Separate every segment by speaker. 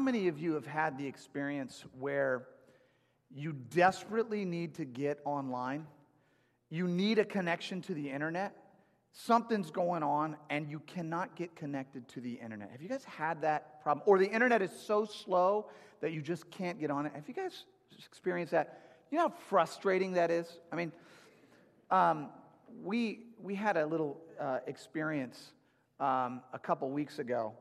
Speaker 1: how many of you have had the experience where you desperately need to get online? You need a connection to the internet. Something's going on and you cannot get connected to the internet. Have you guys had that problem? Or the internet is so slow that you just can't get on it. Have you guys experienced that? You know how frustrating that is? I mean, um, we, we had a little uh, experience um, a couple weeks ago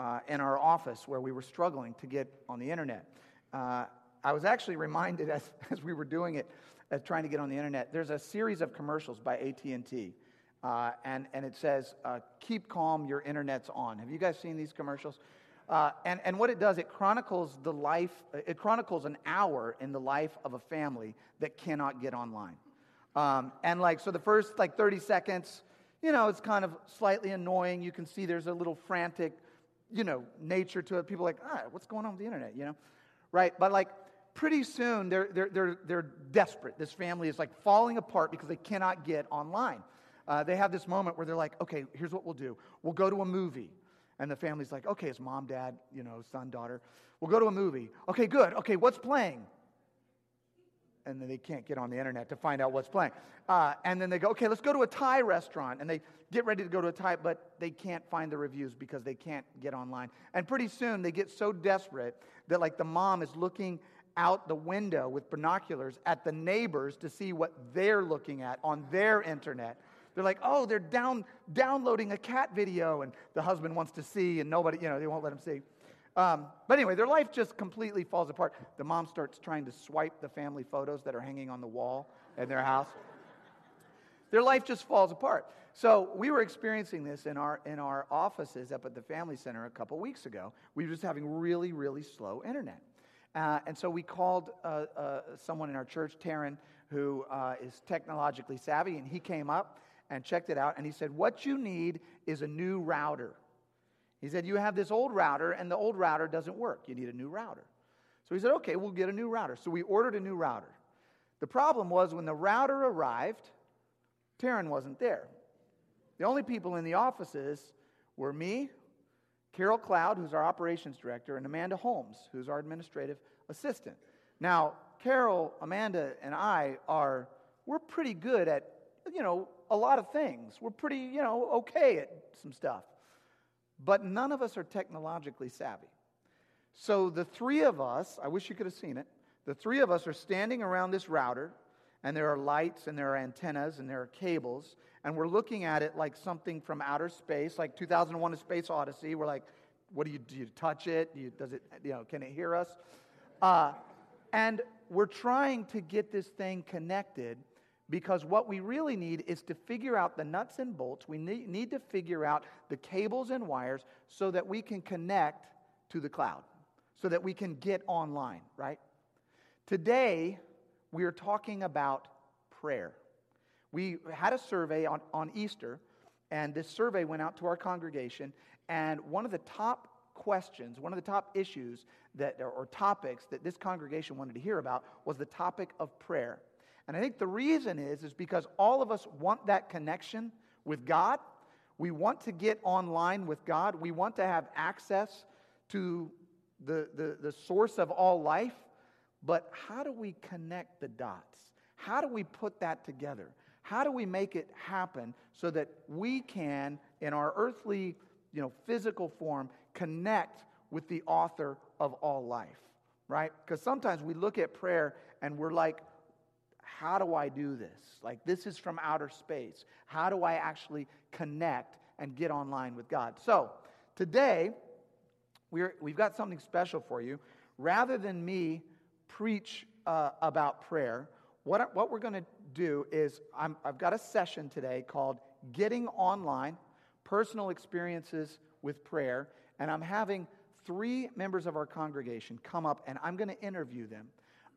Speaker 1: uh, in our office where we were struggling to get on the internet. Uh, I was actually reminded as, as we were doing it, as trying to get on the internet, there's a series of commercials by AT&T. Uh, and, and it says, uh, keep calm, your internet's on. Have you guys seen these commercials? Uh, and, and what it does, it chronicles the life, it chronicles an hour in the life of a family that cannot get online. Um, and like, so the first like 30 seconds, you know, it's kind of slightly annoying. You can see there's a little frantic, you know, nature to it. People like, ah, what's going on with the internet, you know? Right? But like, pretty soon they're, they're, they're, they're desperate. This family is like falling apart because they cannot get online. Uh, they have this moment where they're like, okay, here's what we'll do. We'll go to a movie. And the family's like, okay, it's mom, dad, you know, son, daughter. We'll go to a movie. Okay, good. Okay, what's playing? And then they can't get on the internet to find out what's playing. Uh, and then they go, okay, let's go to a Thai restaurant. And they get ready to go to a Thai, but they can't find the reviews because they can't get online. And pretty soon they get so desperate that, like, the mom is looking out the window with binoculars at the neighbors to see what they're looking at on their internet they're like, oh, they're down, downloading a cat video, and the husband wants to see, and nobody, you know, they won't let him see. Um, but anyway, their life just completely falls apart. The mom starts trying to swipe the family photos that are hanging on the wall in their house. their life just falls apart. So we were experiencing this in our in our offices up at the family center a couple weeks ago. We were just having really really slow internet, uh, and so we called uh, uh, someone in our church, Taryn, who uh, is technologically savvy, and he came up and checked it out. And he said, What you need is a new router. He said, You have this old router, and the old router doesn't work. You need a new router. So he said, Okay, we'll get a new router. So we ordered a new router. The problem was when the router arrived, Taryn wasn't there. The only people in the offices were me, Carol Cloud, who's our operations director, and Amanda Holmes, who's our administrative assistant. Now, Carol, Amanda, and I are, we're pretty good at, you know, a lot of things. We're pretty, you know, okay at some stuff. But none of us are technologically savvy. So the three of us, I wish you could have seen it, the three of us are standing around this router, and there are lights, and there are antennas, and there are cables, and we're looking at it like something from outer space, like 2001 A Space Odyssey. We're like, what do you do? You touch it? Do you, does it, you know, can it hear us? Uh, and we're trying to get this thing connected because what we really need is to figure out the nuts and bolts. We need to figure out the cables and wires so that we can connect to the cloud, so that we can get online, right? Today, we are talking about prayer. We had a survey on, on Easter, and this survey went out to our congregation, and one of the top questions, one of the top issues that, or topics that this congregation wanted to hear about was the topic of prayer. And I think the reason is, is because all of us want that connection with God. We want to get online with God. We want to have access to the, the, the source of all life. But how do we connect the dots? How do we put that together? How do we make it happen so that we can, in our earthly, you know, physical form, connect with the author of all life, right? Because sometimes we look at prayer and we're like, how do I do this? Like, this is from outer space. How do I actually connect and get online with God? So, today, we're, we've got something special for you. Rather than me preach uh, about prayer, what, what we're going to do is i I've got a session today called Getting Online Personal Experiences with Prayer. And I'm having three members of our congregation come up and I'm going to interview them.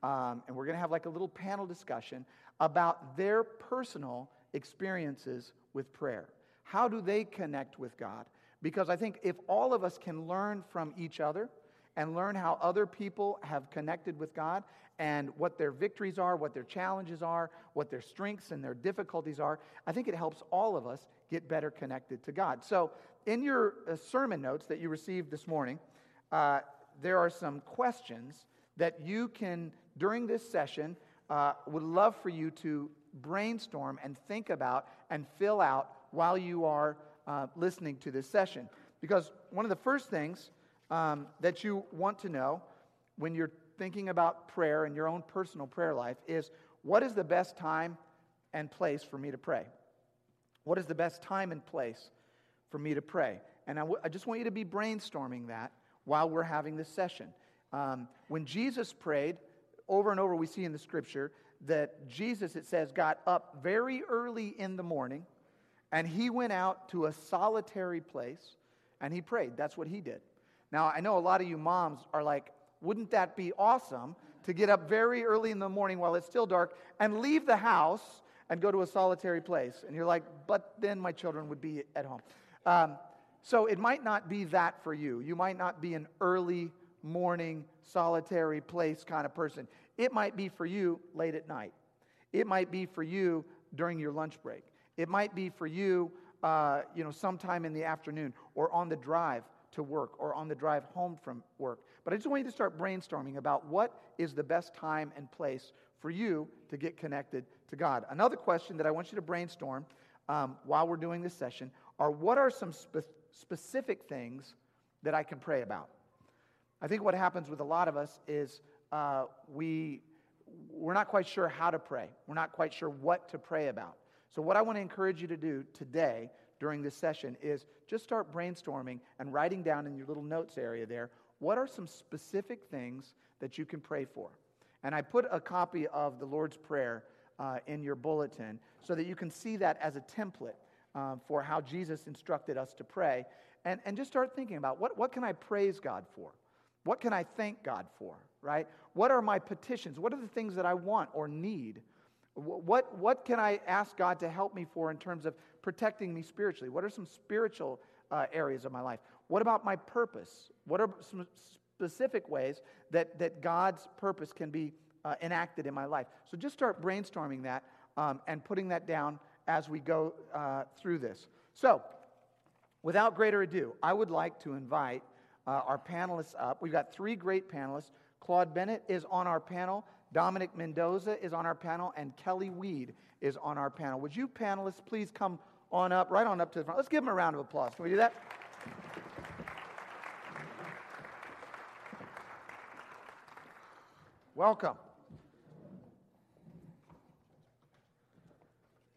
Speaker 1: Um, and we're going to have like a little panel discussion about their personal experiences with prayer. How do they connect with God? Because I think if all of us can learn from each other and learn how other people have connected with God and what their victories are, what their challenges are, what their strengths and their difficulties are, I think it helps all of us get better connected to God. So, in your uh, sermon notes that you received this morning, uh, there are some questions that you can, during this session, uh, would love for you to brainstorm and think about and fill out while you are uh, listening to this session. Because one of the first things um, that you want to know when you're thinking about prayer and your own personal prayer life is what is the best time and place for me to pray? What is the best time and place for me to pray? And I, w- I just want you to be brainstorming that while we're having this session. Um, when Jesus prayed, over and over we see in the scripture that Jesus, it says, got up very early in the morning and he went out to a solitary place and he prayed. That's what he did. Now, I know a lot of you moms are like, wouldn't that be awesome to get up very early in the morning while it's still dark and leave the house and go to a solitary place? And you're like, but then my children would be at home. Um, so it might not be that for you. You might not be an early morning, solitary place kind of person. It might be for you late at night. It might be for you during your lunch break. It might be for you, uh, you know, sometime in the afternoon or on the drive to work or on the drive home from work. But I just want you to start brainstorming about what is the best time and place for you to get connected to God. Another question that I want you to brainstorm um, while we're doing this session are what are some spe- specific things that I can pray about? I think what happens with a lot of us is uh, we, we're not quite sure how to pray. We're not quite sure what to pray about. So, what I want to encourage you to do today during this session is just start brainstorming and writing down in your little notes area there what are some specific things that you can pray for. And I put a copy of the Lord's Prayer uh, in your bulletin so that you can see that as a template um, for how Jesus instructed us to pray. And, and just start thinking about what, what can I praise God for? What can I thank God for, right? What are my petitions? What are the things that I want or need? What, what can I ask God to help me for in terms of protecting me spiritually? What are some spiritual uh, areas of my life? What about my purpose? What are some specific ways that, that God's purpose can be uh, enacted in my life? So just start brainstorming that um, and putting that down as we go uh, through this. So, without greater ado, I would like to invite uh, our panelists up. We've got three great panelists. Claude Bennett is on our panel, Dominic Mendoza is on our panel, and Kelly Weed is on our panel. Would you panelists please come on up, right on up to the front? Let's give them a round of applause. Can we do that? Welcome.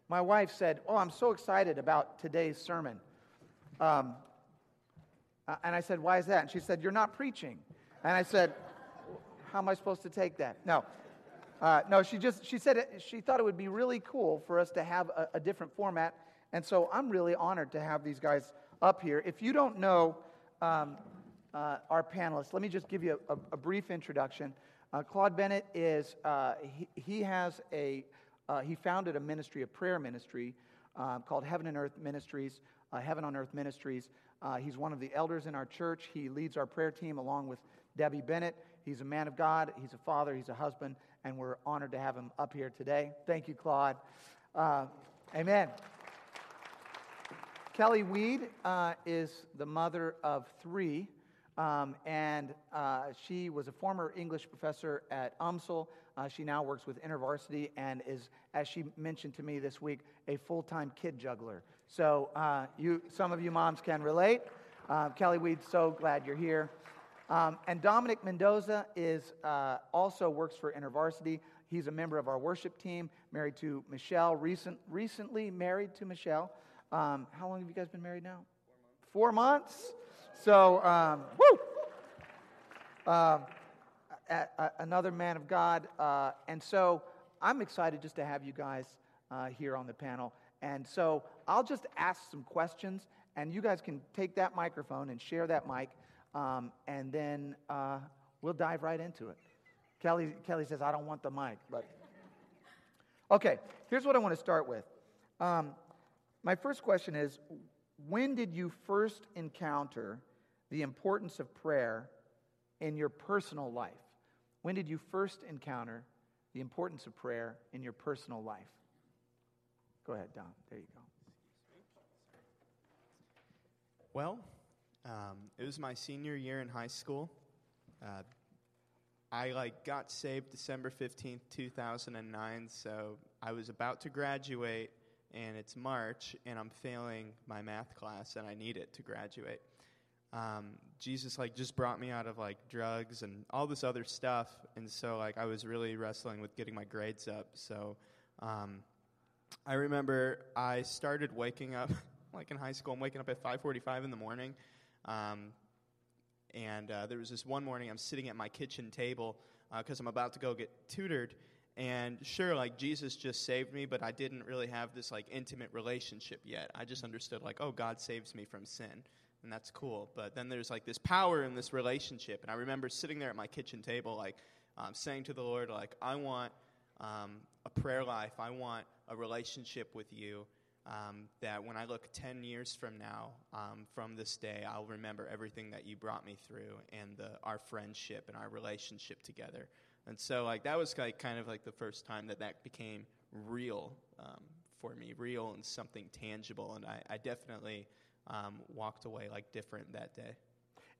Speaker 1: My wife said, Oh, I'm so excited about today's sermon. Um, uh, and I said, Why is that? And she said, You're not preaching. And I said, How am I supposed to take that? No. Uh, no, she just, she said it, she thought it would be really cool for us to have a, a, different format. And so I'm really honored to have these guys up here. If you don't know um, uh, our panelists, let me just give you a, a brief introduction. Uh, Claude Bennett is, uh, he, he, has a, uh, he founded a ministry, a prayer ministry called Heaven and Earth Ministries, Heaven on Earth Ministries. Uh, he's one of the elders in our church. He leads our prayer team along with Debbie Bennett. He's a man of God, he's a father, he's a husband, and we're honored to have him up here today. Thank you, Claude. Uh, amen. Kelly Weed uh, is the mother of three, um, and uh, she was a former English professor at UMSL. Uh, she now works with InterVarsity and is, as she mentioned to me this week, a full time kid juggler. So uh, you, some of you moms can relate. Uh, Kelly Weed, so glad you're here. Um, and Dominic Mendoza is uh, also works for InterVarsity. He's a member of our worship team, married to Michelle, recent, recently married to Michelle. Um, how long have you guys been married now? Four months. Four months? So, um, woo! Um, a, a, another man of God. Uh, and so I'm excited just to have you guys uh, here on the panel. And so I'll just ask some questions, and you guys can take that microphone and share that mic, um, and then uh, we'll dive right into it. Kelly, Kelly says, I don't want the mic, but. Okay, here's what I want to start with. Um, my first question is When did you first encounter the importance of prayer in your personal life? When did you first encounter the importance of prayer in your personal life? Go ahead, Dom. There you go.
Speaker 2: Well, um, it was my senior year in high school. uh, I like got saved December 15th, 2009, so I was about to graduate and it's March and I'm failing my math class and I need it to graduate. Um, Jesus like just brought me out of like drugs and all this other stuff and so like I was really wrestling with getting my grades up. So um, I remember I started waking up like in high school. I'm waking up at 5:45 in the morning. Um, and uh, there was this one morning I'm sitting at my kitchen table because uh, I'm about to go get tutored. And sure, like Jesus just saved me, but I didn't really have this like intimate relationship yet. I just understood like, oh, God saves me from sin, and that's cool. But then there's like this power in this relationship, and I remember sitting there at my kitchen table, like um, saying to the Lord, like, I want um, a prayer life, I want a relationship with you, um, that when I look 10 years from now, um, from this day, I'll remember everything that you brought me through and the, our friendship and our relationship together. And so, like, that was like, kind of like the first time that that became real um, for me, real and something tangible. And I, I definitely um, walked away like different that day.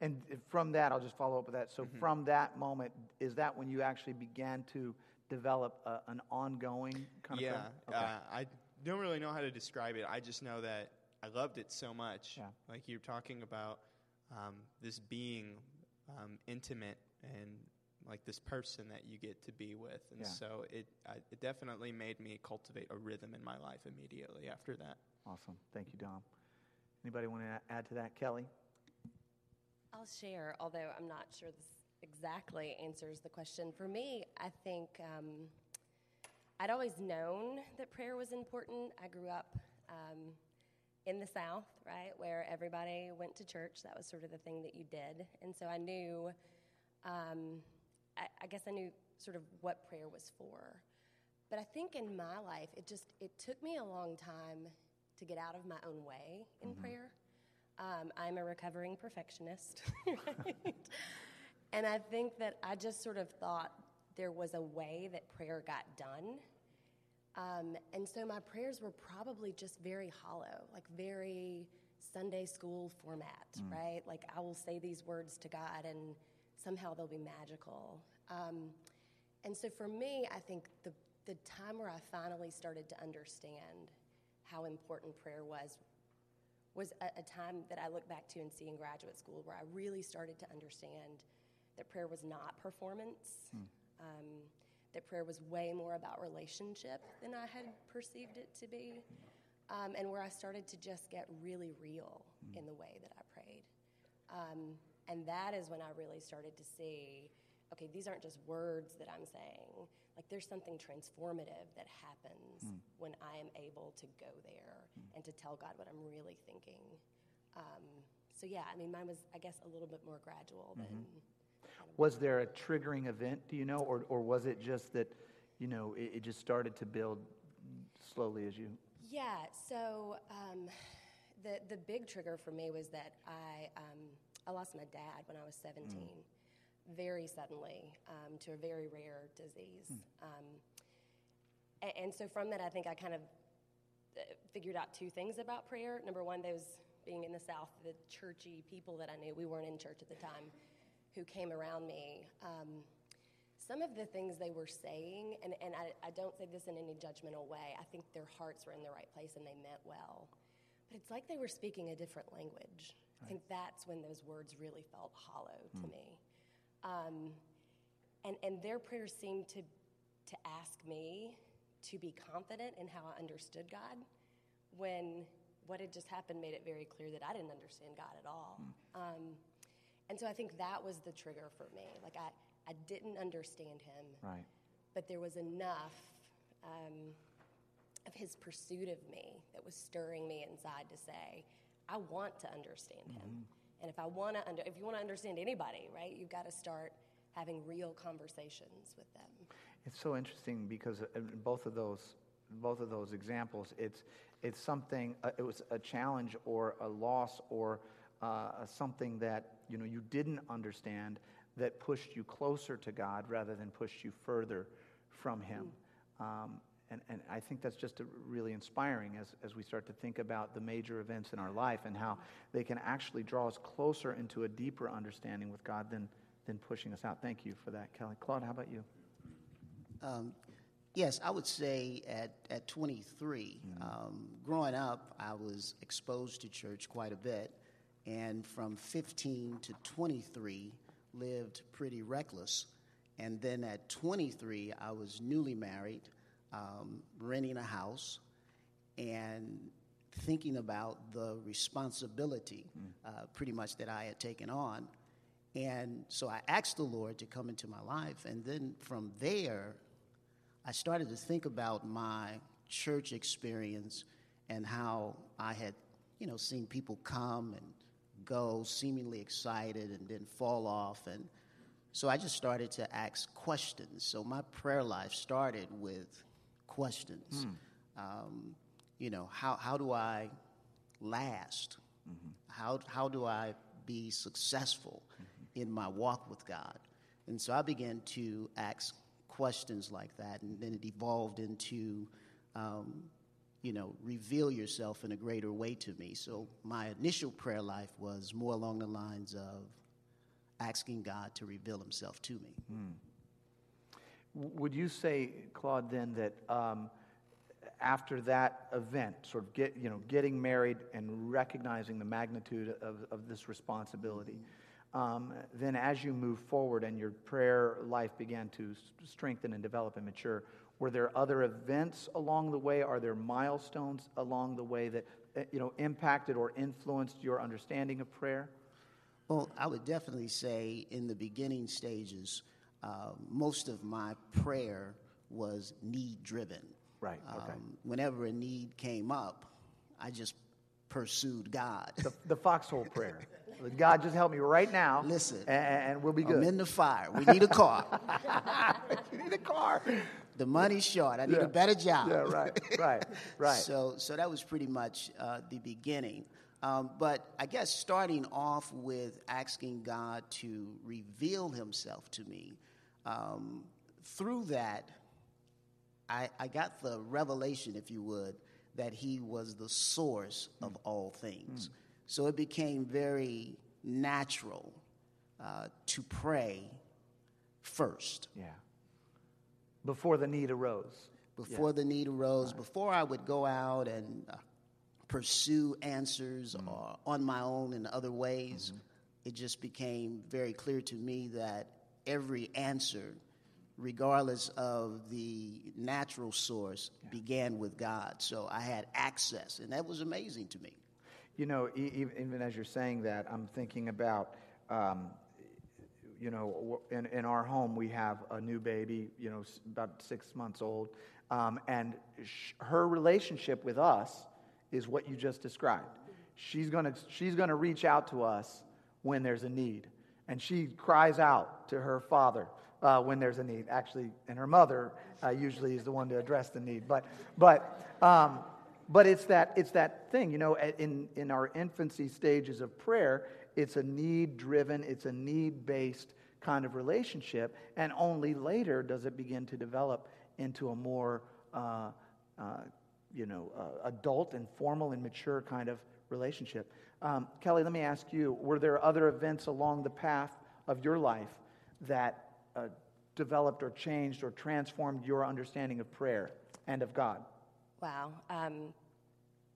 Speaker 1: And from that, I'll just follow up with that. So, mm-hmm. from that moment, is that when you actually began to develop a, an ongoing kind
Speaker 2: yeah,
Speaker 1: of
Speaker 2: Yeah, okay. uh, I don't really know how to describe it. I just know that I loved it so much.
Speaker 1: Yeah.
Speaker 2: Like you're talking about um, this being um, intimate and like this person that you get to be with, and
Speaker 1: yeah.
Speaker 2: so it I, it definitely made me cultivate a rhythm in my life immediately after that.
Speaker 1: Awesome, thank you, Dom. Anybody want to add to that, Kelly?
Speaker 3: I'll share, although I'm not sure this exactly answers the question. For me, I think. Um, I'd always known that prayer was important. I grew up um, in the South, right, where everybody went to church. That was sort of the thing that you did. And so I knew, um, I, I guess I knew sort of what prayer was for. But I think in my life, it just it took me a long time to get out of my own way in mm-hmm. prayer. Um, I'm a recovering perfectionist, right? And I think that I just sort of thought there was a way that prayer got done. Um, and so my prayers were probably just very hollow, like very Sunday school format, mm. right? Like I will say these words to God and somehow they'll be magical. Um, and so for me, I think the, the time where I finally started to understand how important prayer was was a, a time that I look back to and see in graduate school where I really started to understand that prayer was not performance. Um, that prayer was way more about relationship than I had perceived it to be, um, and where I started to just get really real in the way that I prayed. Um, and that is when I really started to see okay, these aren't just words that I'm saying. Like, there's something transformative that happens mm. when I am able to go there mm. and to tell God what I'm really thinking. Um, so, yeah, I mean, mine was, I guess, a little bit more gradual than.
Speaker 1: Was there a triggering event, do you know, or, or was it just that, you know, it, it just started to build slowly as you?
Speaker 3: Yeah, so um, the, the big trigger for me was that I, um, I lost my dad when I was 17, mm. very suddenly, um, to a very rare disease. Mm. And, and so from that, I think I kind of uh, figured out two things about prayer. Number one, those being in the South, the churchy people that I knew, we weren't in church at the time who came around me, um, some of the things they were saying, and, and I, I don't say this in any judgmental way, I think their hearts were in the right place and they meant well. But it's like they were speaking a different language. Right. I think that's when those words really felt hollow to mm. me. Um, and, and their prayers seemed to, to ask me to be confident in how I understood God when what had just happened made it very clear that I didn't understand God at all. Mm. Um, and so I think that was the trigger for me. Like I, I didn't understand him.
Speaker 1: Right.
Speaker 3: But there was enough um, of his pursuit of me that was stirring me inside to say, I want to understand him. Mm-hmm. And if I want to, under, if you want to understand anybody, right, you've got to start having real conversations with them.
Speaker 1: It's so interesting because in both of those, both of those examples, it's it's something. Uh, it was a challenge or a loss or uh, something that you know you didn't understand that pushed you closer to God rather than pushed you further from Him. Mm. Um, and, and I think that's just really inspiring as, as we start to think about the major events in our life and how they can actually draw us closer into a deeper understanding with God than, than pushing us out. Thank you for that, Kelly. Claude, how about you?
Speaker 4: Um, yes, I would say at, at 23, um, growing up, I was exposed to church quite a bit, and from 15 to 23, lived pretty reckless. And then at 23, I was newly married, um, renting a house, and thinking about the responsibility uh, pretty much that I had taken on. And so I asked the Lord to come into my life. And then from there, I started to think about my church experience and how I had, you know, seen people come and go seemingly excited and then fall off. And so I just started to ask questions. So my prayer life started with questions. Um, you know, how, how do I last? How, how do I be successful in my walk with God? And so I began to ask questions like that, and then it evolved into, um, you know, reveal yourself in a greater way to me. So my initial prayer life was more along the lines of asking God to reveal himself to me.
Speaker 1: W- Would you say, Claude, then that um, after that event, sort of get, you know, getting married and recognizing the magnitude of, of this responsibility, um, then as you move forward and your prayer life began to strengthen and develop and mature, were there other events along the way? Are there milestones along the way that uh, you know impacted or influenced your understanding of prayer?
Speaker 4: Well, I would definitely say in the beginning stages, uh, most of my prayer was need driven.
Speaker 1: Right, okay.
Speaker 4: Um, whenever a need came up, I just pursued God.
Speaker 1: The, the foxhole prayer. God, just help me right now.
Speaker 4: Listen.
Speaker 1: a- a- and, we'll be good.
Speaker 4: I'm in the fire. We need a car.
Speaker 1: you need a car.
Speaker 4: the money's short. I need
Speaker 1: Yeah.
Speaker 4: a better job.
Speaker 1: Yeah, right, right, right.
Speaker 4: So, so that was pretty much uh, the beginning. Um, but I guess starting off with asking God to reveal Himself to me, um, through that, I, I got the revelation, if you would, that He was the source of all things. So it became very natural uh, to pray first
Speaker 1: yeah. Before the need arose.
Speaker 4: before the need arose, before I would go out and uh, pursue answers or on my own in other ways, it just became very clear to me that every answer, regardless of the natural source, began with God. So I had access, and that was amazing to me.
Speaker 1: You know, even as you're saying that, I'm thinking about, um, you know, in, in our home, we have a new baby, you know, about six months old. Um, and sh- her relationship with us is what you just described. She's going to she's gonna reach out to us when there's a need. And she cries out to her father uh, when there's a need. Actually, and her mother uh, usually is the one to address the need. But, but, um, but it's that, it's that thing, you know, in, in our infancy stages of prayer, it's a need driven, it's a need based kind of relationship, and only later does it begin to develop into a more, uh, uh, you know, uh, adult and formal and mature kind of relationship. Um, Kelly, let me ask you were there other events along the path of your life that uh, developed or changed or transformed your understanding of prayer and of God?
Speaker 3: Wow. Um,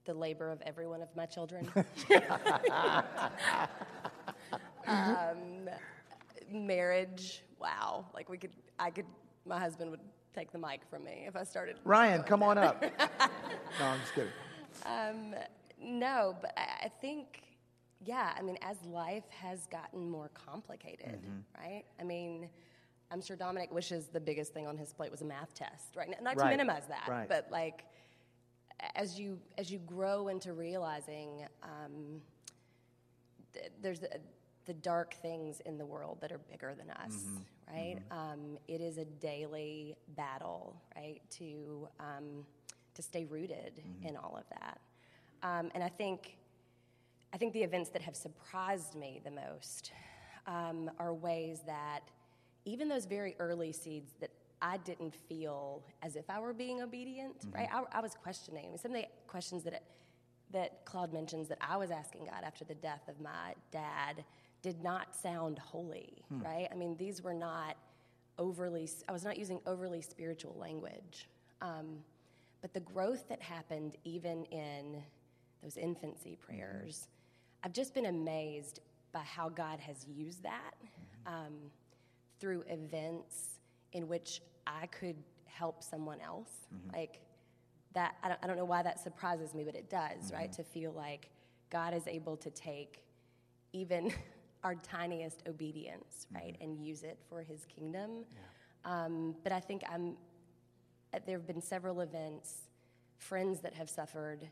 Speaker 3: the labor of every one of my children. um, marriage. Wow. Like we could, I could, my husband would take the mic from me if I started.
Speaker 1: Ryan, come on up. no, I'm just kidding.
Speaker 3: Um, no, but I I think, yeah, I mean, as life has gotten more complicated,
Speaker 1: Mm-hmm.
Speaker 3: right? I mean, I'm sure Dominic wishes the biggest thing on his plate was a math test, right? Not to
Speaker 1: Right,
Speaker 3: minimize that,
Speaker 1: right.
Speaker 3: but like, as you as you grow into realizing um, th- there's the, the dark things in the world that are bigger than us,
Speaker 1: Mm-hmm.
Speaker 3: right? Um, it is a daily battle, right, to um, to stay rooted
Speaker 1: Mm-hmm.
Speaker 3: in all of that. Um, and I think I think the events that have surprised me the most um, are ways that even those very early seeds that I didn't feel as if I were being obedient, right? I, I was questioning. I mean, some of the questions that it, that Claude mentions that I was asking God after the death of my dad did not sound holy, right? I mean, these were not overly, I was not using overly spiritual language. Um, but the growth that happened even in those infancy prayers, I've just been amazed by how God has used that um, through events in which I could help someone else. Like that, I don't, I don't know why that surprises me, but it does, right? To feel like God is able to take even our tiniest obedience, right, and use it for His kingdom. Um, but I think I'm. uh, There have been several events, friends that have suffered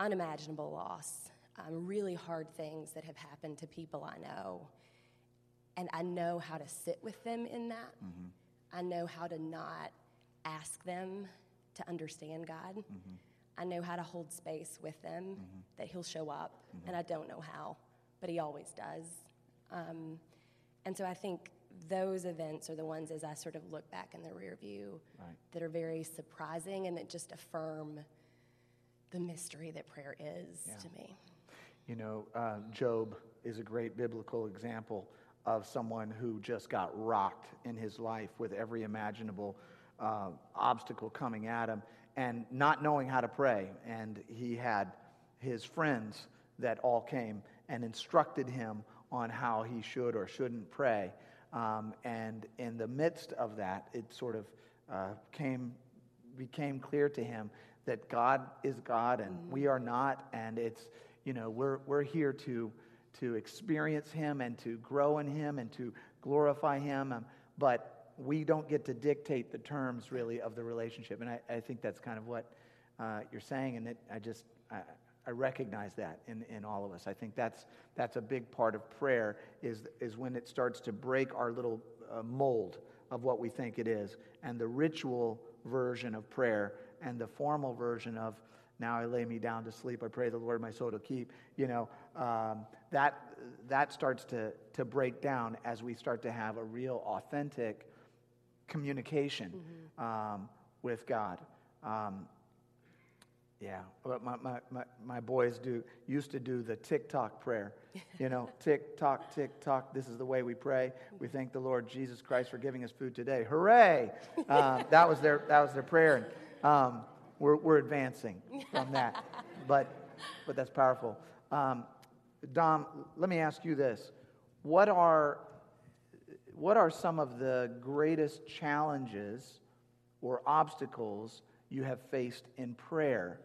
Speaker 3: unimaginable loss, um, really hard things that have happened to people I know, and I know how to sit with them in that. I know how to not ask them to understand God. I know how to hold space with them, that He'll show up, and I don't know how, but He always does. Um, and so I think those events are the ones as I sort of look back in the rear view
Speaker 1: Right.
Speaker 3: that are very surprising and that just affirm the mystery that prayer is to me.
Speaker 1: You know, uh, Job is a great biblical example of someone who just got rocked in his life with every imaginable uh, obstacle coming at him and not knowing how to pray. And he had his friends that all came and instructed him on how he should or shouldn't pray. Um, and in the midst of that, it sort of uh, came became clear to him that God is God and we are not, and it's you know we're we're here to to experience Him and to grow in Him and to glorify Him, um, but we don't get to dictate the terms really of the relationship, and I, I think that's kind of what uh, you're saying, and it, I just I, I recognize that in, in all of us. I think that's that's a big part of prayer is is when it starts to break our little uh, mold of what we think it is, and the ritual version of prayer and the formal version of now I lay me down to sleep. I pray the Lord my soul to keep. You know um, that that starts to to break down as we start to have a real authentic communication um, with God. Um, yeah, but my, my, my, my boys do used to do the tick-tock prayer. You know, tick-tock, tick-tock, this is the way we pray. We thank the Lord Jesus Christ for giving us food today. Hooray! Um, that, was their, that was their prayer. Um, we're, we're advancing from that. But, but that's powerful. Um, Dom, let me ask you this. What are, what are some of the greatest challenges or obstacles you have faced in prayer?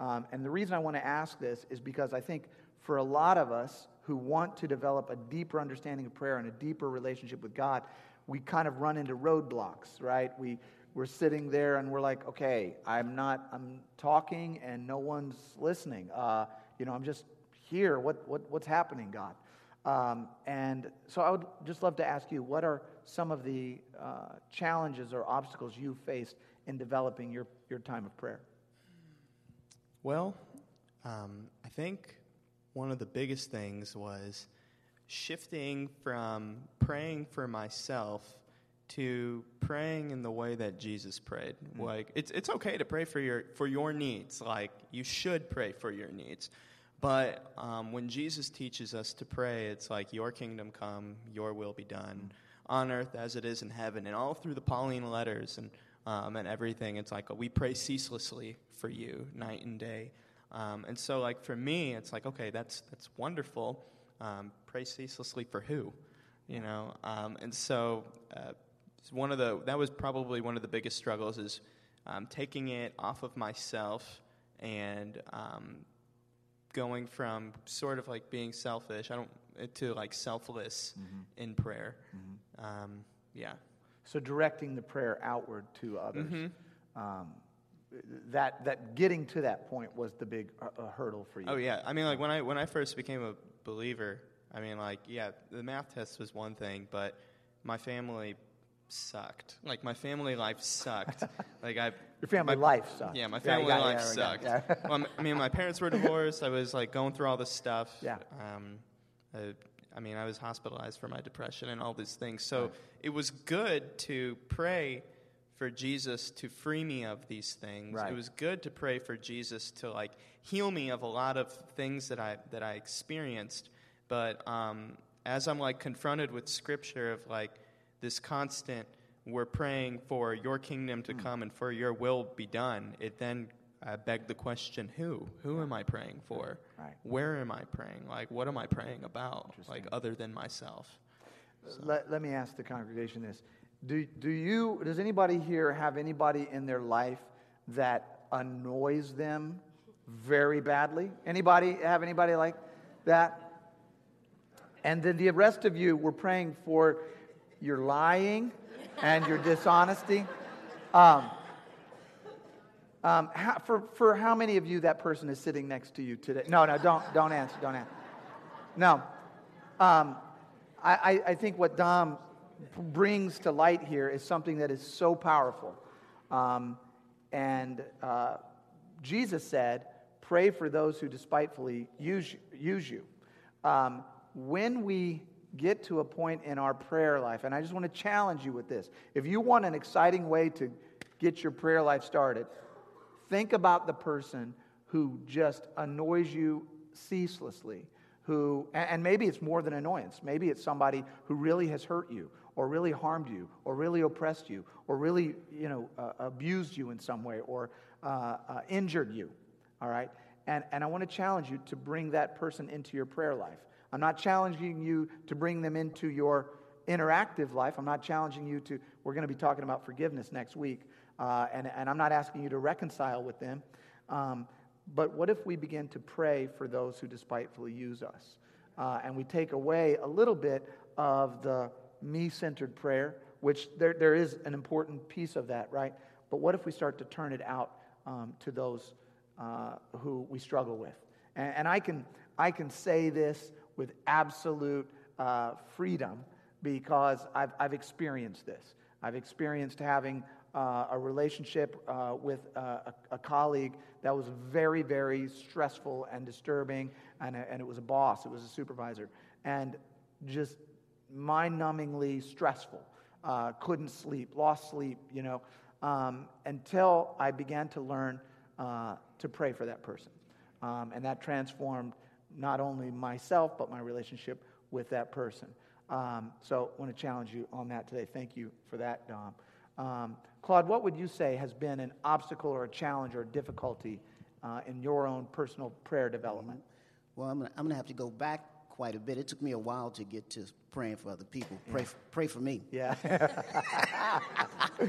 Speaker 1: Um, and the reason I want to ask this is because I think for a lot of us who want to develop a deeper understanding of prayer and a deeper relationship with God, we kind of run into roadblocks, right? We, we're sitting there and we're like, okay, I'm not, I'm talking and no one's listening. Uh, you know, I'm just here. What, what, what's happening, God? Um, and so I would just love to ask you, what are some of the uh, challenges or obstacles you faced in developing your, your time of prayer?
Speaker 2: Well, um, I think one of the biggest things was shifting from praying for myself to praying in the way that Jesus prayed. Like it's it's okay to pray for your for your needs. Like you should pray for your needs. But um, when Jesus teaches us to pray, it's like your kingdom come, your will be done on earth as it is in heaven. And all through the Pauline letters and um, and everything, it's like we pray ceaselessly for you night and day. Um, and so, like for me, it's like okay, that's that's wonderful. Um, pray ceaselessly for who, you know? Um, and so, uh, it's one of the that was probably one of the biggest struggles is um, taking it off of myself and um, going from sort of like being selfish, I don't to like selfless in prayer. Um, yeah.
Speaker 1: So directing the prayer outward to others. Um, that, that getting to that point was the big uh, uh, hurdle for you.
Speaker 2: Oh yeah, I mean, like when I when I first became a believer, I mean, like yeah, the math test was one thing, but my family sucked. Like my family life sucked. like I,
Speaker 1: Your family
Speaker 2: my-
Speaker 1: life sucked.
Speaker 2: Yeah, my family
Speaker 1: yeah,
Speaker 2: life
Speaker 1: yeah,
Speaker 2: sucked.
Speaker 1: yeah.
Speaker 2: well, I'm- mean, my parents were divorced. I was like going through all this stuff.
Speaker 1: Yeah.
Speaker 2: Um, uh, I mean, I was hospitalized for my depression and all these things. So it was good to pray for Jesus to free me of these things.
Speaker 1: Right.
Speaker 2: It was good to pray for Jesus to like heal me of a lot of things that I that I experienced. But um, as I'm like confronted with scripture of like this constant, we're praying for your kingdom to come and for your will be done, it then uh, begged the question who? Who am I praying for?
Speaker 1: Right.
Speaker 2: Where am I praying? Like, what am I praying about? Like, other than myself?
Speaker 1: Let, let me ask the congregation this. Do, do you, does anybody here have anybody in their life that annoys them very badly? Anybody have anybody like that? And then the rest of you were praying for your lying and your dishonesty. Um, um, how, for, for how many of you that person is sitting next to you today? No, no, don't, don't answer, don't answer. No. Um, I, I think what Dom brings to light here is something that is so powerful. Um, and uh, Jesus said, Pray for those who despitefully use, use you. Um, when we get to a point in our prayer life, and I just want to challenge you with this if you want an exciting way to get your prayer life started, think about the person who just annoys you ceaselessly who, and maybe it's more than annoyance. Maybe it's somebody who really has hurt you, or really harmed you, or really oppressed you, or really, you know, uh, abused you in some way, or uh, uh, injured you. All right? And, and I want to challenge you to bring that person into your prayer life. I'm not challenging you to bring them into your interactive life. I'm not challenging you to, we're going to be talking about forgiveness next week. Uh, and, and I'm not asking you to reconcile with them. Um, but what if we begin to pray for those who despitefully use us? Uh, and we take away a little bit of the me centered prayer, which there, there is an important piece of that, right? But what if we start to turn it out um, to those uh, who we struggle with? And, and, I, can, I can say this with absolute uh, freedom because I've, I've experienced this. I've experienced having uh, a relationship uh, with uh, a, a, colleague that was very, very stressful and disturbing, and, and it was a boss, it was a supervisor, and just mind numbingly stressful. Uh, couldn't sleep, lost sleep, you know, um, until I began to learn uh, to pray for that person. Um, and that transformed not only myself, but my relationship with that person. Um, so I want to challenge you on that today. Thank you for that, Dom. Um, Claude, what would you say has been an obstacle or a challenge or a difficulty uh, in your own personal prayer development?
Speaker 4: Well, I'm going to have to go back quite a bit. It took me a while to get to praying for other people. Pray, yeah. for, pray for me.
Speaker 1: Yeah.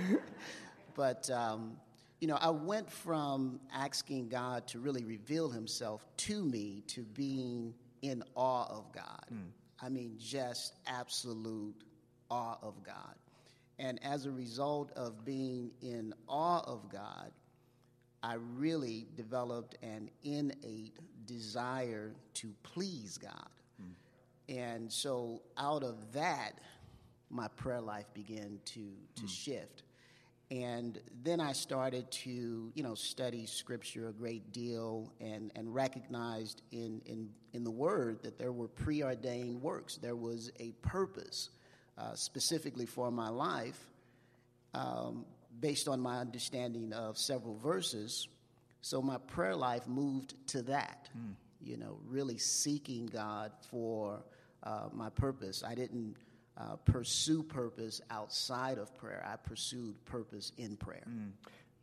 Speaker 4: but, um, you know, I went from asking God to really reveal himself to me to being in awe of God. Mm. I mean, just absolute awe of God. And as a result of being in awe of God, I really developed an innate desire to please God. Mm. And so out of that, my prayer life began to, to mm. shift. And then I started to, you know, study scripture a great deal and, and recognized in, in, in the word that there were preordained works. There was a purpose uh, specifically for my life, um, based on my understanding of several verses. So my prayer life moved to that, mm. you know, really seeking God for uh, my purpose. I didn't uh, pursue purpose outside of prayer, I pursued purpose in prayer. Mm.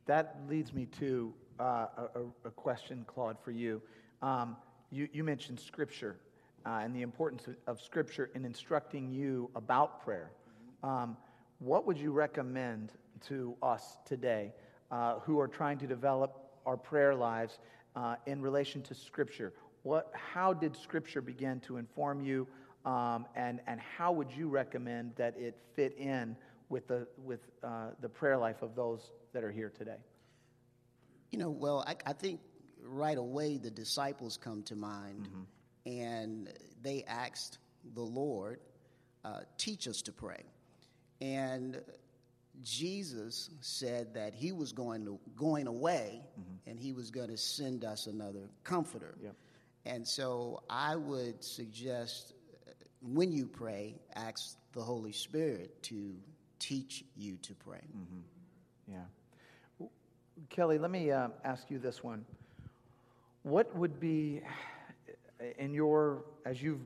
Speaker 1: That leads me to uh, a, a, question, Claude, for you. Um, you, you mentioned Scripture uh, and the importance of Scripture in instructing you about prayer. Um, what would you recommend to us today uh, who are trying to develop our prayer lives uh, in relation to Scripture? What, how did Scripture begin to inform you, um, and, and how would you recommend that it fit in with, the, with uh, the prayer life of those that are here today?
Speaker 4: You know, well, I, I think right away the disciples come to mind. Mm-hmm and they asked the Lord, uh, teach us to pray. And Jesus said that he was going to going away mm-hmm. and he was going to send us another comforter. Yep. And so I would suggest when you pray, ask the Holy Spirit to teach you to pray.
Speaker 1: Mm-hmm. Yeah. Kelly, let me uh, ask you this one. What would be in your, as you've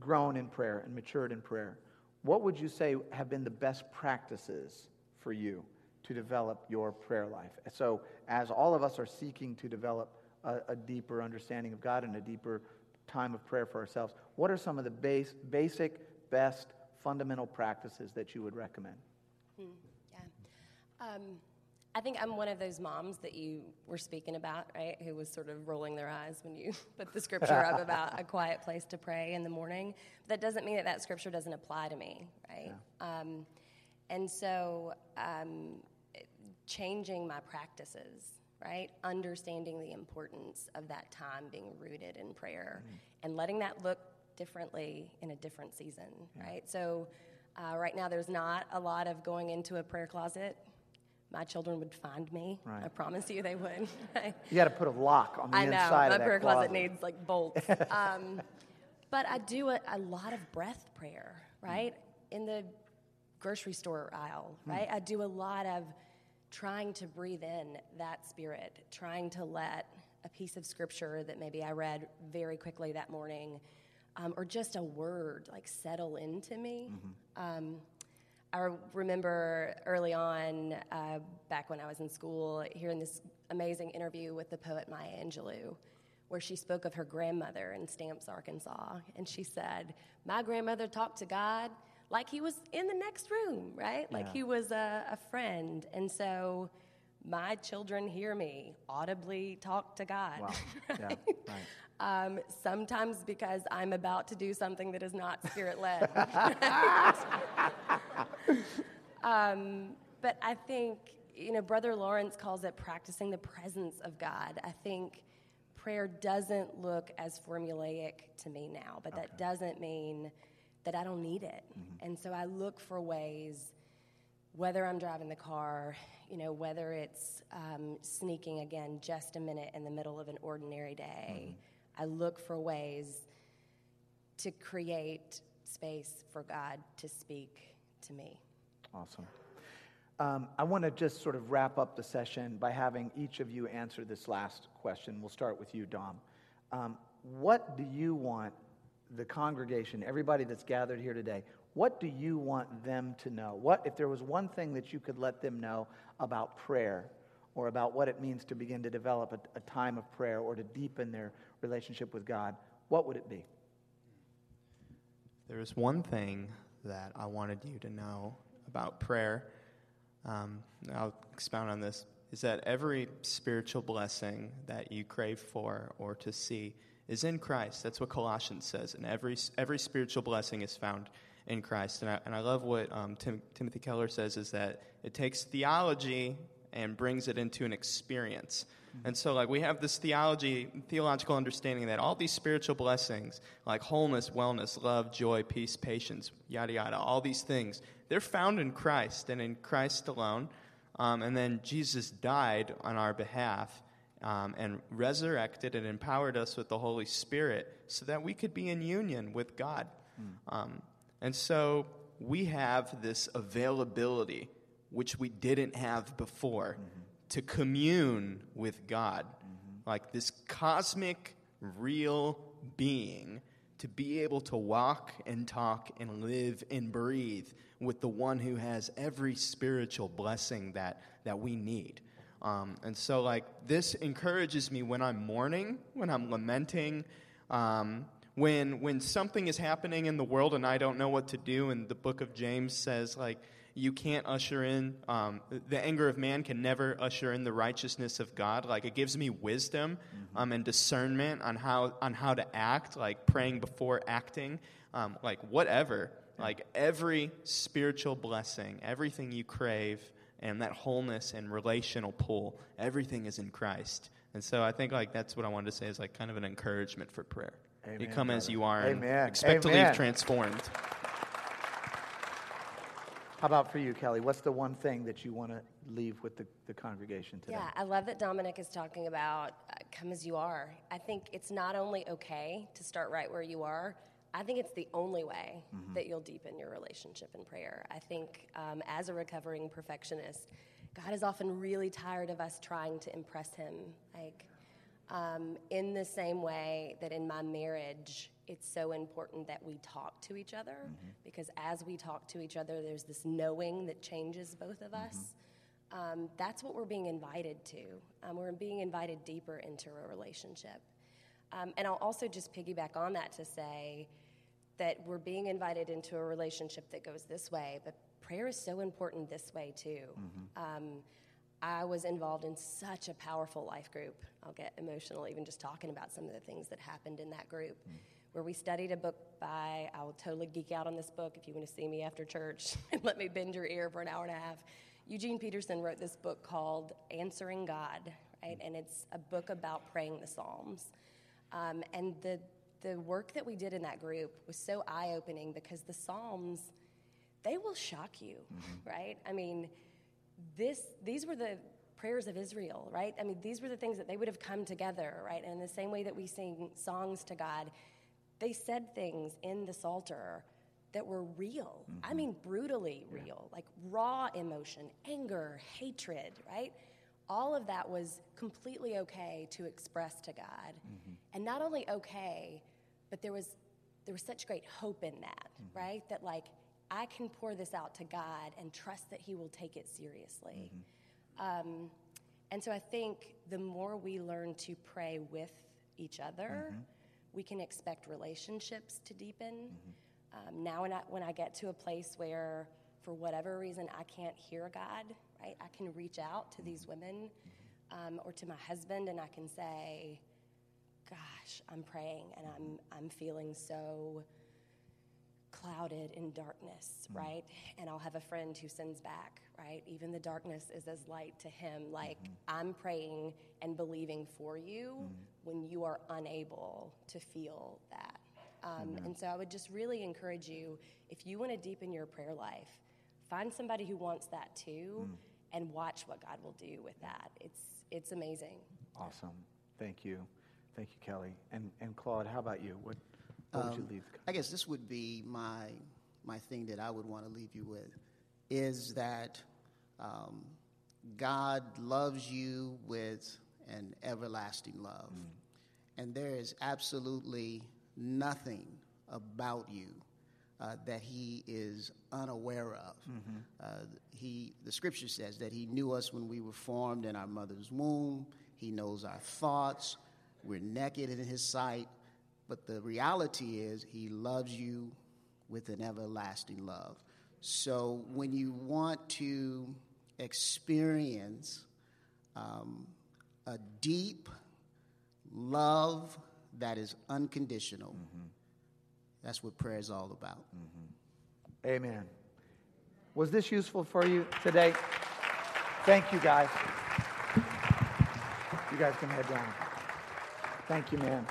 Speaker 1: grown in prayer and matured in prayer, what would you say have been the best practices for you to develop your prayer life? So, as all of us are seeking to develop a, a deeper understanding of God and a deeper time of prayer for ourselves, what are some of the base, basic, best, fundamental practices that you would recommend?
Speaker 3: Hmm, yeah. Um, I think I'm one of those moms that you were speaking about, right? Who was sort of rolling their eyes when you put the scripture up about a quiet place to pray in the morning. But that doesn't mean that that scripture doesn't apply to me, right? Yeah. Um, and so, um, changing my practices, right? Understanding the importance of that time being rooted in prayer mm-hmm. and letting that look differently in a different season, yeah. right? So, uh, right now, there's not a lot of going into a prayer closet my children would find me. Right. I promise you they would.
Speaker 1: you got to put a lock on the I inside
Speaker 3: know,
Speaker 1: my
Speaker 3: prayer
Speaker 1: closet.
Speaker 3: closet needs like bolts. um, but I do a, a, lot of breath prayer, right? Mm. In the grocery store aisle, mm. right? Mm. I do a lot of trying to breathe in that spirit, trying to let a piece of scripture that maybe I read very quickly that morning, um, or just a word like settle into me. Mm-hmm. Um, I remember early on, uh, back when I was in school, hearing this amazing interview with the poet Maya Angelou, where she spoke of her grandmother in Stamps, Arkansas. And she said, My grandmother talked to God like he was in the next room, right? Like yeah. he was a, a friend. And so my children hear me audibly talk to God. Wow. right? Yeah, right. Um, sometimes because I'm about to do something that is not spirit led. um, but I think, you know, Brother Lawrence calls it practicing the presence of God. I think prayer doesn't look as formulaic to me now, but okay. that doesn't mean that I don't need it. Mm-hmm. And so I look for ways, whether I'm driving the car, you know, whether it's um, sneaking again just a minute in the middle of an ordinary day. Mm-hmm I look for ways to create space for God to speak to me.
Speaker 1: Awesome. Um, I want to just sort of wrap up the session by having each of you answer this last question. We'll start with you, Dom. Um, what do you want the congregation, everybody that's gathered here today, what do you want them to know? What if there was one thing that you could let them know about prayer or about what it means to begin to develop a, a time of prayer or to deepen their relationship with God, what would it be?
Speaker 2: There is one thing that I wanted you to know about prayer. Um, I'll expound on this. Is that every spiritual blessing that you crave for or to see is in Christ. That's what Colossians says. And every, every spiritual blessing is found in Christ. And I, and I love what um, Tim, Timothy Keller says is that it takes theology and brings it into an experience. And so, like, we have this theology, theological understanding that all these spiritual blessings, like wholeness, wellness, love, joy, peace, patience, yada, yada, all these things, they're found in Christ and in Christ alone. Um, and then Jesus died on our behalf um, and resurrected and empowered us with the Holy Spirit so that we could be in union with God. Mm. Um, and so, we have this availability, which we didn't have before. Mm-hmm to commune with God, mm-hmm. like this cosmic, real being, to be able to walk and talk and live and breathe with the one who has every spiritual blessing that, that we need. Um, and so, like, this encourages me when I'm mourning, when I'm lamenting, um, when, when something is happening in the world and I don't know what to do. And the book of James says, like, you can't usher in um, the anger of man can never usher in the righteousness of god like it gives me wisdom mm-hmm. um, and discernment on how on how to act like praying before acting um, like whatever like every spiritual blessing everything you crave and that wholeness and relational pull everything is in christ and so i think like that's what i wanted to say is like kind of an encouragement for prayer Amen, you come brother. as you are Amen. and expect Amen. to leave transformed
Speaker 1: how about for you, Kelly? What's the one thing that you want to leave with the, the congregation today?
Speaker 3: Yeah, I love that Dominic is talking about uh, come as you are. I think it's not only okay to start right where you are, I think it's the only way mm-hmm. that you'll deepen your relationship in prayer. I think um, as a recovering perfectionist, God is often really tired of us trying to impress Him. Like, um, in the same way that in my marriage, it's so important that we talk to each other because as we talk to each other, there's this knowing that changes both of us. Um, that's what we're being invited to. Um, we're being invited deeper into a relationship. Um, and I'll also just piggyback on that to say that we're being invited into a relationship that goes this way, but prayer is so important this way too. Um, I was involved in such a powerful life group. I'll get emotional even just talking about some of the things that happened in that group. Where we studied a book by, I will totally geek out on this book if you want to see me after church and let me bend your ear for an hour and a half. Eugene Peterson wrote this book called Answering God, right? And it's a book about praying the Psalms. Um, and the, the work that we did in that group was so eye opening because the Psalms, they will shock you, mm-hmm. right? I mean, this, these were the prayers of Israel, right? I mean, these were the things that they would have come together, right? And in the same way that we sing songs to God, they said things in the Psalter that were real. I mm-hmm. mean, brutally real, like raw emotion, anger, hatred, right? All of that was completely okay to express to God. Mm-hmm. And not only okay, but there was there was such great hope in that, right? That like I can pour this out to God and trust that He will take it seriously. Um, and so I think the more we learn to pray with each other, we can expect relationships to deepen. Um, now, when I, when I get to a place where, for whatever reason, I can't hear God, right, I can reach out to these women um, or to my husband and I can say, Gosh, I'm praying and I'm, I'm feeling so clouded in darkness, mm. right? And I'll have a friend who sends back, right? Even the darkness is as light to him. Like, mm-hmm. I'm praying and believing for you mm. when you are unable to feel that. Um, and so I would just really encourage you if you want to deepen your prayer life, find somebody who wants that too mm. and watch what God will do with that. It's, it's amazing.
Speaker 1: Awesome. Thank you. Thank you, Kelly. And, and Claude, how about you? What, what would you leave?
Speaker 4: I guess this would be my my thing that I would want to leave you with is that um, God loves you with an everlasting love, and there is absolutely nothing about you uh, that He is unaware of. Uh, he, the Scripture says that He knew us when we were formed in our mother's womb. He knows our thoughts. We're naked in His sight. But the reality is, He loves you with an everlasting love. So when you want to experience um, a deep love that is unconditional, that's what prayer is all about.
Speaker 1: Amen. Was this useful for you today? Thank you, guys. You guys can head down. Thank you, man.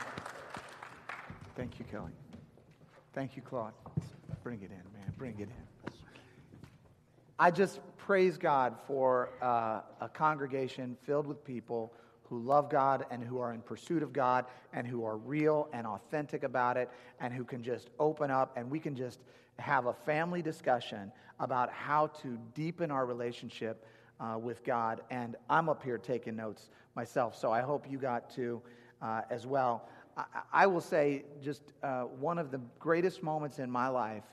Speaker 1: Thank you, Kelly. Thank you, Claude. Bring it in, man. Bring it in. I just praise God for uh, a congregation filled with people who love God and who are in pursuit of God and who are real and authentic about it and who can just open up and we can just have a family discussion about how to deepen our relationship uh, with God. And I'm up here taking notes myself, so I hope you got to uh, as well. I, I will say just uh, one of the greatest moments in my life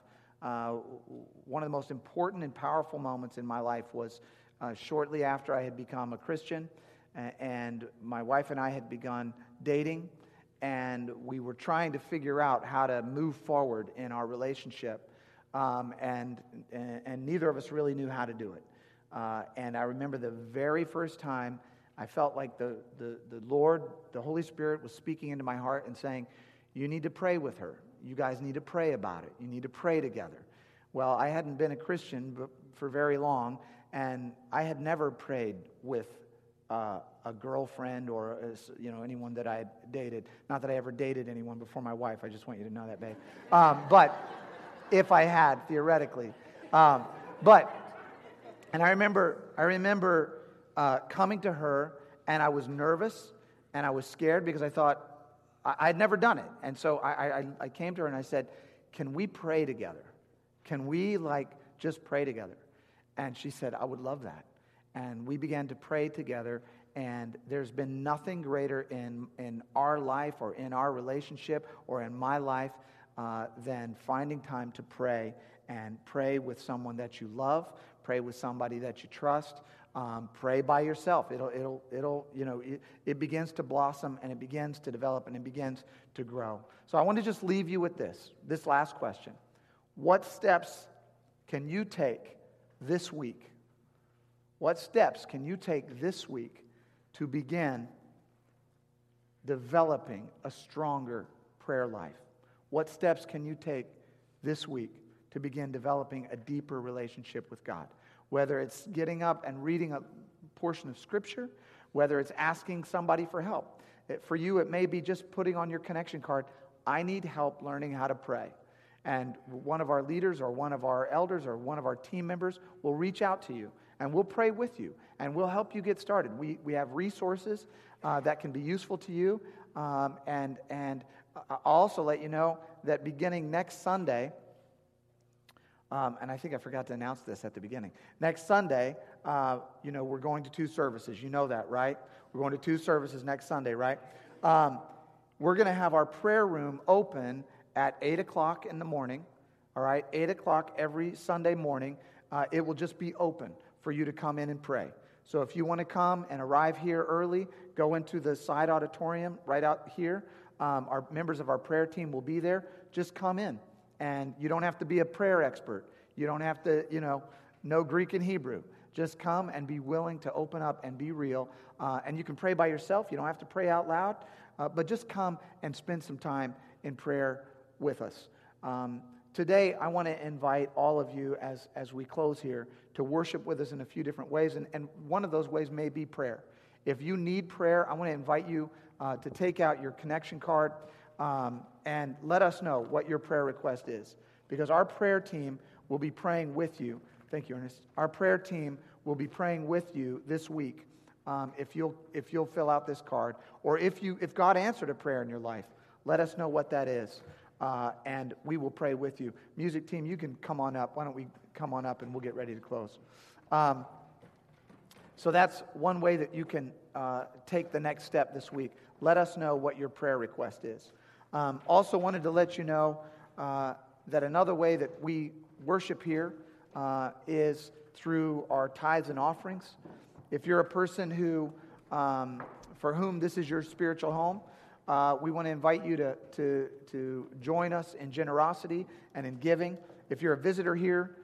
Speaker 1: uh, one of the most important and powerful moments in my life was uh, shortly after I had become a Christian, and my wife and I had begun dating, and we were trying to figure out how to move forward in our relationship, um, and, and, and neither of us really knew how to do it. Uh, and I remember the very first time I felt like the, the, the Lord, the Holy Spirit, was speaking into my heart and saying, You need to pray with her. You guys need to pray about it. You need to pray together. Well, I hadn't been a Christian for very long, and I had never prayed with uh, a girlfriend or uh, you know anyone that I had dated. Not that I ever dated anyone before my wife. I just want you to know that, babe. Um, but if I had, theoretically, um, but and I remember, I remember uh, coming to her, and I was nervous and I was scared because I thought I, I'd never done it. And so I, I, I came to her and I said, Can we pray together? Can we, like, just pray together? And she said, I would love that. And we began to pray together, And there's been nothing greater in, in our life or in our relationship or in my life uh, than finding time to pray and pray with someone that you love, pray with somebody that you trust. Um, pray by yourself. It'll, it'll, it'll, you know, it, it begins to blossom and it begins to develop and it begins to grow. So I want to just leave you with this, this last question. What steps can you take this week? What steps can you take this week to begin developing a stronger prayer life? What steps can you take this week to begin developing a deeper relationship with God? Whether it's getting up and reading a portion of Scripture, whether it's asking somebody for help. For you, it may be just putting on your connection card, I need help learning how to pray. And one of our leaders or one of our elders or one of our team members will reach out to you and we'll pray with you and we'll help you get started. We, we have resources uh, that can be useful to you. Um, and, and I'll also let you know that beginning next Sunday, um, and I think I forgot to announce this at the beginning. Next Sunday, uh, you know, we're going to two services. You know that, right? We're going to two services next Sunday, right? Um, we're going to have our prayer room open at 8 o'clock in the morning, all right? 8 o'clock every Sunday morning. Uh, it will just be open for you to come in and pray. So if you want to come and arrive here early, go into the side auditorium right out here. Um, our members of our prayer team will be there. Just come in. And you don't have to be a prayer expert. You don't have to, you know, know Greek and Hebrew. Just come and be willing to open up and be real. Uh, and you can pray by yourself. You don't have to pray out loud. Uh, but just come and spend some time in prayer with us. Um, today, I want to invite all of you as, as we close here to worship with us in a few different ways. And, and one of those ways may be prayer. If you need prayer, I want to invite you uh, to take out your connection card um, and let us know what your prayer request is. Because our prayer team will be praying with you. Thank you, Ernest. Our prayer team will be praying with you this week um, if, you'll, if you'll fill out this card. Or if, you, if God answered a prayer in your life, let us know what that is. Uh, and we will pray with you. Music team, you can come on up. Why don't we come on up and we'll get ready to close? Um, so that's one way that you can uh, take the next step this week. Let us know what your prayer request is. Um, also, wanted to let you know uh, that another way that we worship here uh, is through our tithes and offerings. If you're a person who, um, for whom this is your spiritual home, uh, we want to invite you to, to, to join us in generosity and in giving. If you're a visitor here,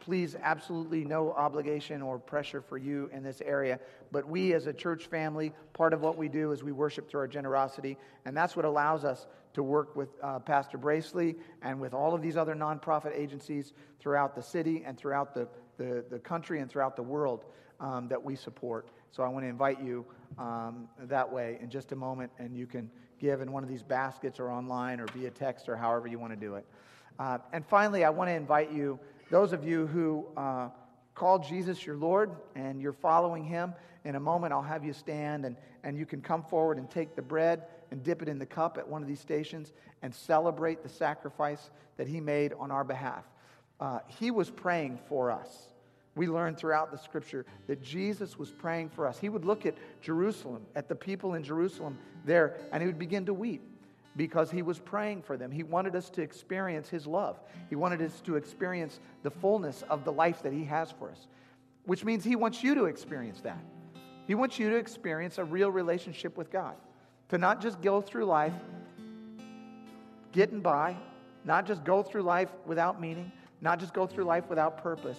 Speaker 1: please, absolutely no obligation or pressure for you in this area. But we, as a church family, part of what we do is we worship through our generosity, and that's what allows us to work with uh, Pastor Bracely and with all of these other nonprofit agencies throughout the city and throughout the, the, the country and throughout the world um, that we support. So I want to invite you um, that way in just a moment, and you can give in one of these baskets or online or via text or however you want to do it. Uh, and finally, I want to invite you, those of you who uh, call Jesus your Lord and you're following him, in a moment I'll have you stand and, and you can come forward and take the bread and dip it in the cup at one of these stations and celebrate the sacrifice that he made on our behalf. Uh, he was praying for us. We learn throughout the scripture that Jesus was praying for us. He would look at Jerusalem, at the people in Jerusalem there, and he would begin to weep because he was praying for them. He wanted us to experience his love, he wanted us to experience the fullness of the life that he has for us, which means he wants you to experience that. He wants you to experience a real relationship with God, to not just go through life getting by, not just go through life without meaning, not just go through life without purpose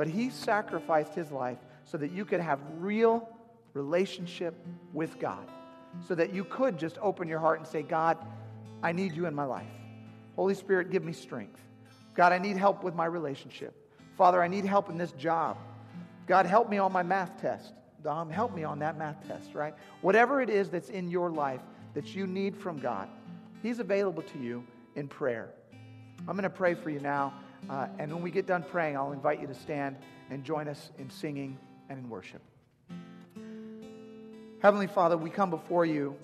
Speaker 1: but he sacrificed his life so that you could have real relationship with God. So that you could just open your heart and say, God, I need you in my life. Holy Spirit, give me strength. God, I need help with my relationship. Father, I need help in this job. God, help me on my math test. Dom, help me on that math test, right? Whatever it is that's in your life that you need from God, He's available to you in prayer. I'm going to pray for you now. Uh, and when we get done praying, I'll invite you to stand and join us in singing and in worship. Heavenly Father, we come before you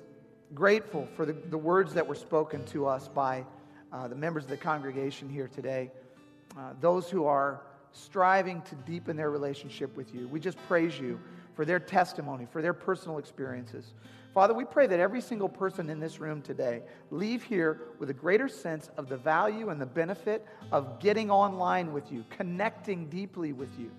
Speaker 1: grateful for the, the words that were spoken to us by uh, the members of the congregation here today. Uh, those who are striving to deepen their relationship with you. We just praise you for their testimony, for their personal experiences. Father, we pray that every single person in this room today leave here with a greater sense of the value and the benefit of getting online with you, connecting deeply with you.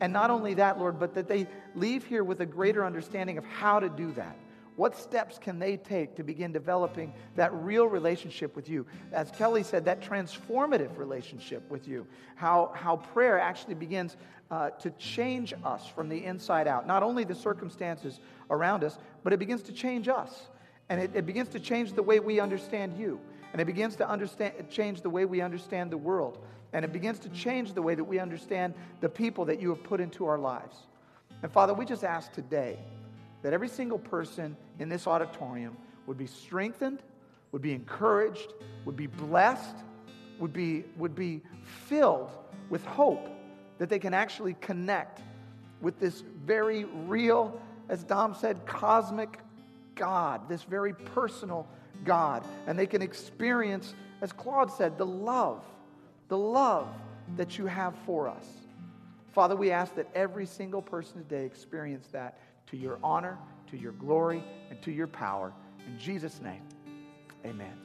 Speaker 1: And not only that, Lord, but that they leave here with a greater understanding of how to do that. What steps can they take to begin developing that real relationship with you? As Kelly said, that transformative relationship with you. How, how prayer actually begins uh, to change us from the inside out. Not only the circumstances around us, but it begins to change us. And it, it begins to change the way we understand you. And it begins to understand, change the way we understand the world. And it begins to change the way that we understand the people that you have put into our lives. And Father, we just ask today that every single person in this auditorium would be strengthened, would be encouraged, would be blessed, would be, would be filled with hope that they can actually connect with this very real, as Dom said, cosmic God, this very personal God. And they can experience, as Claude said, the love, the love that you have for us. Father, we ask that every single person today experience that to your honor, to your glory, and to your power. In Jesus' name, amen.